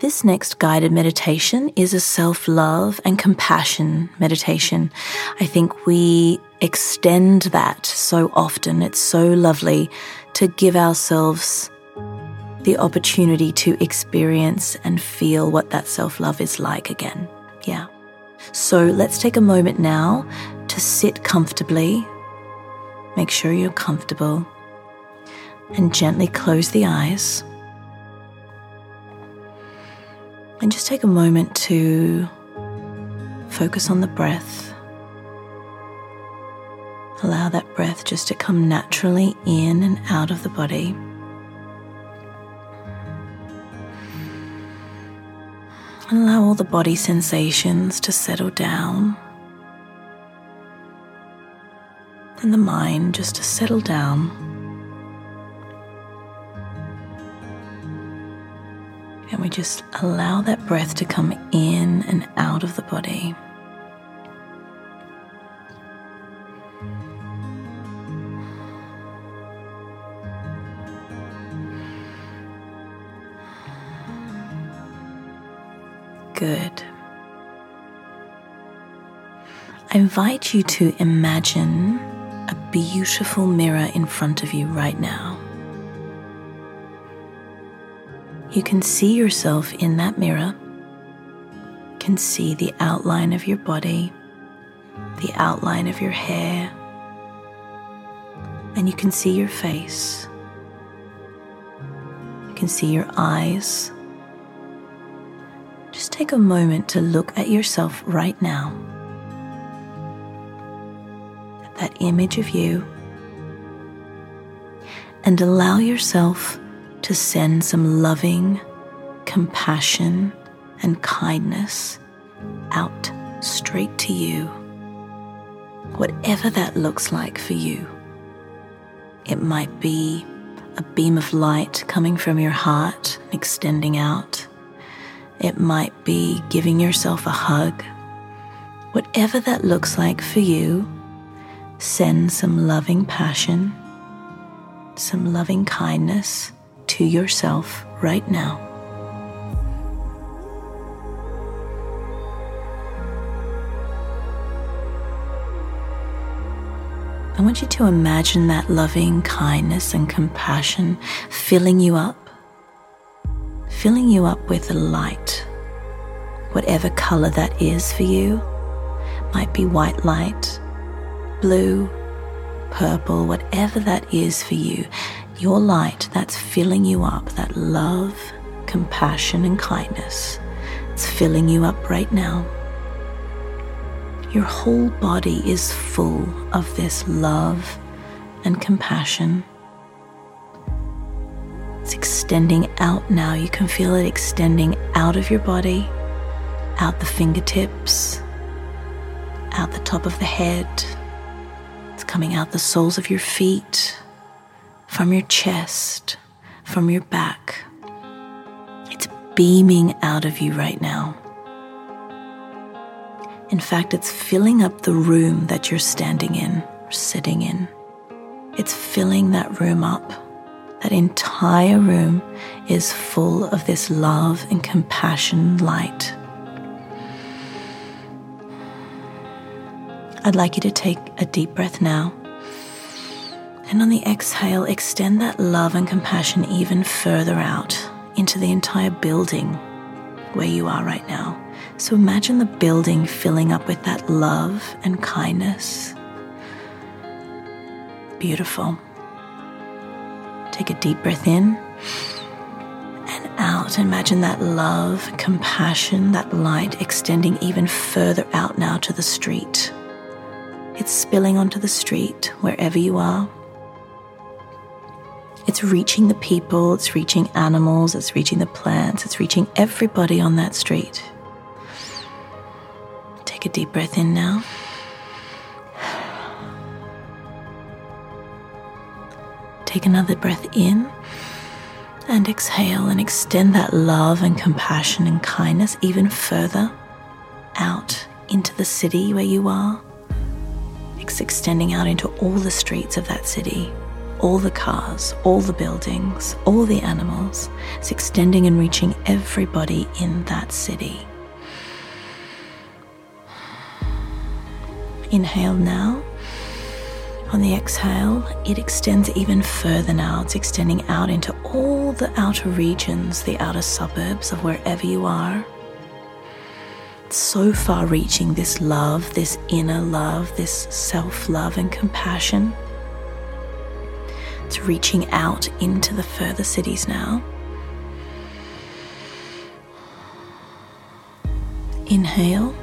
This next guided meditation is a self love and compassion meditation. I think we extend that so often. It's so lovely to give ourselves the opportunity to experience and feel what that self love is like again. Yeah. So let's take a moment now to sit comfortably. Make sure you're comfortable and gently close the eyes. And just take a moment to focus on the breath. Allow that breath just to come naturally in and out of the body. And allow all the body sensations to settle down. And the mind just to settle down. And we just allow that breath to come in and out of the body. Good. I invite you to imagine a beautiful mirror in front of you right now. You can see yourself in that mirror, can see the outline of your body, the outline of your hair, and you can see your face. You can see your eyes just take a moment to look at yourself right now. At that image of you. And allow yourself to send some loving compassion and kindness out straight to you. Whatever that looks like for you. It might be a beam of light coming from your heart and extending out. It might be giving yourself a hug. Whatever that looks like for you, send some loving passion, some loving kindness to yourself right now. I want you to imagine that loving kindness and compassion filling you up filling you up with light, whatever color that is for you. Might be white light, blue, purple, whatever that is for you. Your light that's filling you up, that love, compassion, and kindness. It's filling you up right now. Your whole body is full of this love and compassion it's extending out now. You can feel it extending out of your body, out the fingertips, out the top of the head. It's coming out the soles of your feet, from your chest, from your back. It's beaming out of you right now. In fact, it's filling up the room that you're standing in sitting in. It's filling that room up. That entire room is full of this love and compassion light. I'd like you to take a deep breath now. And on the exhale, extend that love and compassion even further out into the entire building where you are right now. So imagine the building filling up with that love and kindness. Beautiful. Take a deep breath in and out. Imagine that love, compassion, that light extending even further out now to the street. It's spilling onto the street wherever you are. It's reaching the people, it's reaching animals, it's reaching the plants, it's reaching everybody on that street. Take a deep breath in now. Take another breath in and exhale and extend that love and compassion and kindness even further out into the city where you are. It's extending out into all the streets of that city, all the cars, all the buildings, all the animals. It's extending and reaching everybody in that city. Inhale now. On the exhale, it extends even further now. It's extending out into all the outer regions, the outer suburbs of wherever you are. It's so far reaching this love, this inner love, this self love and compassion. It's reaching out into the further cities now. Inhale.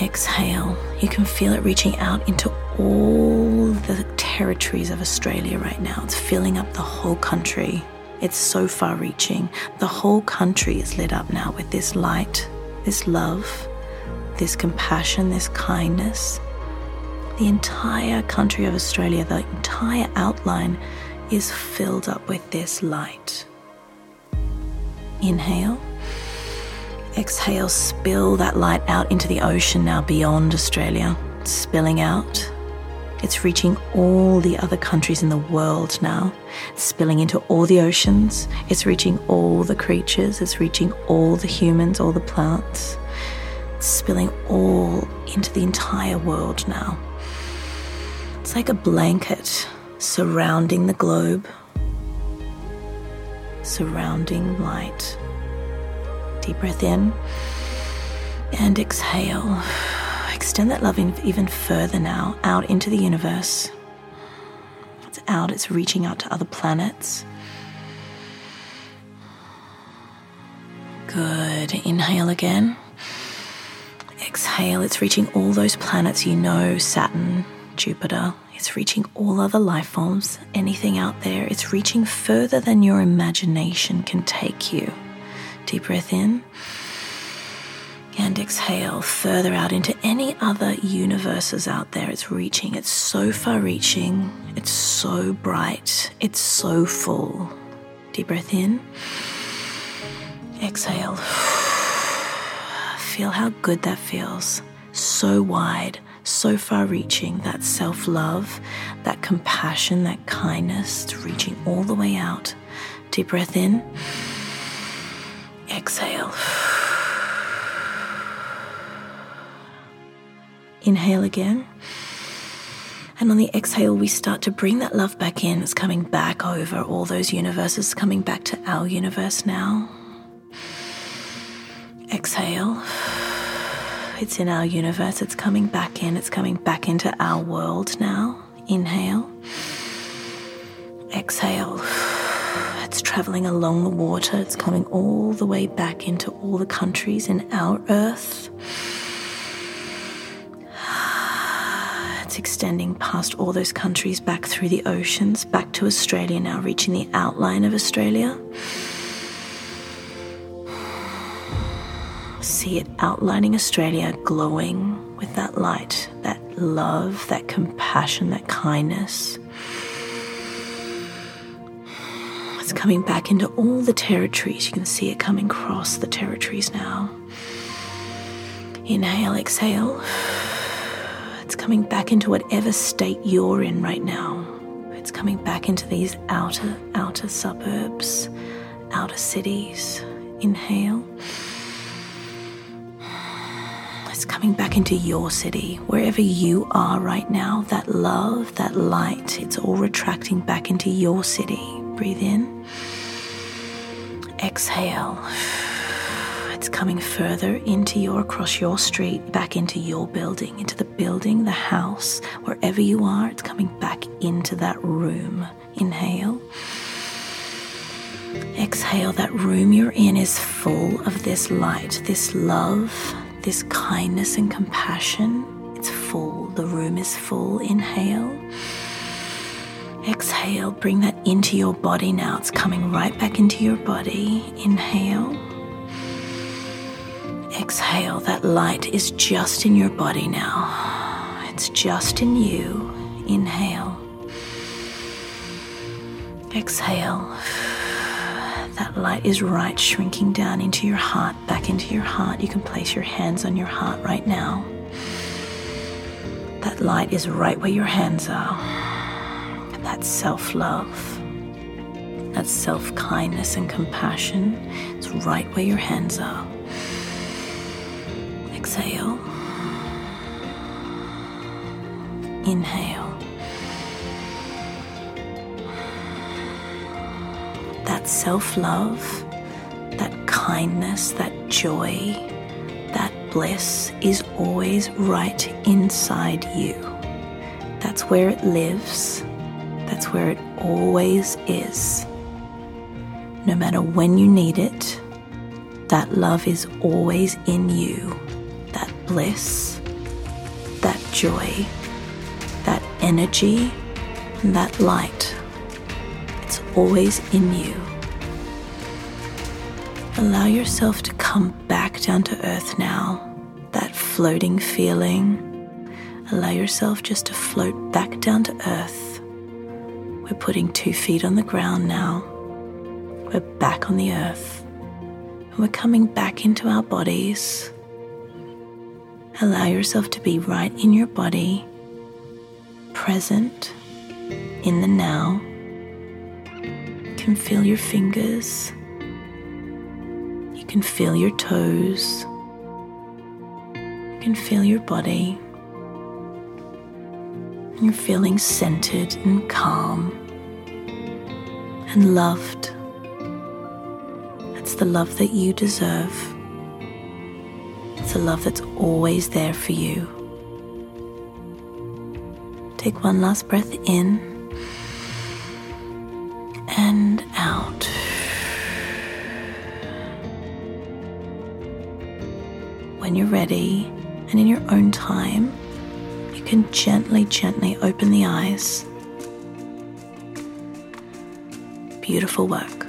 Exhale. You can feel it reaching out into all the territories of Australia right now. It's filling up the whole country. It's so far reaching. The whole country is lit up now with this light, this love, this compassion, this kindness. The entire country of Australia, the entire outline is filled up with this light. Inhale. Exhale, spill that light out into the ocean now beyond Australia, spilling out. It's reaching all the other countries in the world now, it's spilling into all the oceans. It's reaching all the creatures. It's reaching all the humans, all the plants. It's spilling all into the entire world now. It's like a blanket surrounding the globe, surrounding light. Deep breath in and exhale. Extend that love even further now, out into the universe. It's out, it's reaching out to other planets. Good. Inhale again. Exhale, it's reaching all those planets you know Saturn, Jupiter. It's reaching all other life forms, anything out there. It's reaching further than your imagination can take you. Deep breath in. And exhale further out into any other universes out there. It's reaching, it's so far reaching, it's so bright, it's so full. Deep breath in. Exhale. Feel how good that feels. So wide, so far reaching. That self love, that compassion, that kindness, reaching all the way out. Deep breath in. Exhale. Inhale again. And on the exhale, we start to bring that love back in. It's coming back over all those universes, coming back to our universe now. Exhale. It's in our universe. It's coming back in. It's coming back into our world now. Inhale. Exhale. It's traveling along the water. It's coming all the way back into all the countries in our earth. It's extending past all those countries back through the oceans, back to Australia now, reaching the outline of Australia. See it outlining Australia, glowing with that light, that love, that compassion, that kindness. It's coming back into all the territories. You can see it coming across the territories now. Inhale, exhale. It's coming back into whatever state you're in right now. It's coming back into these outer, outer suburbs, outer cities. Inhale. Coming back into your city, wherever you are right now. That love, that light, it's all retracting back into your city. Breathe in. Exhale. It's coming further into your, across your street, back into your building, into the building, the house, wherever you are. It's coming back into that room. Inhale. Exhale, that room you're in is full of this light, this love, this kindness and compassion. It's full. The room is full. Inhale. Exhale, bring that into your body now. It's coming right back into your body. Inhale. Exhale, that light is just in your body now. It's just in you. Inhale. Exhale. That light is right, shrinking down into your heart, back into your heart. You can place your hands on your heart right now. That light is right where your hands are that self love, that self kindness and compassion. It's right where your hands are. Exhale. Inhale. That self love, that kindness, that joy, that bliss is always right inside you. That's where it lives. That's where it always is. No matter when you need it, that love is always in you. That bliss, that joy, that energy, that light. It's always in you. Allow yourself to come back down to earth now. That floating feeling. Allow yourself just to float back down to earth. We're putting two feet on the ground now. We're back on the earth. And we're coming back into our bodies. Allow yourself to be right in your body, present in the now. You can feel your fingers. Can feel your toes. You can feel your body. You're feeling centered and calm and loved. It's the love that you deserve. It's a love that's always there for you. Take one last breath in When you're ready and in your own time, you can gently, gently open the eyes. Beautiful work.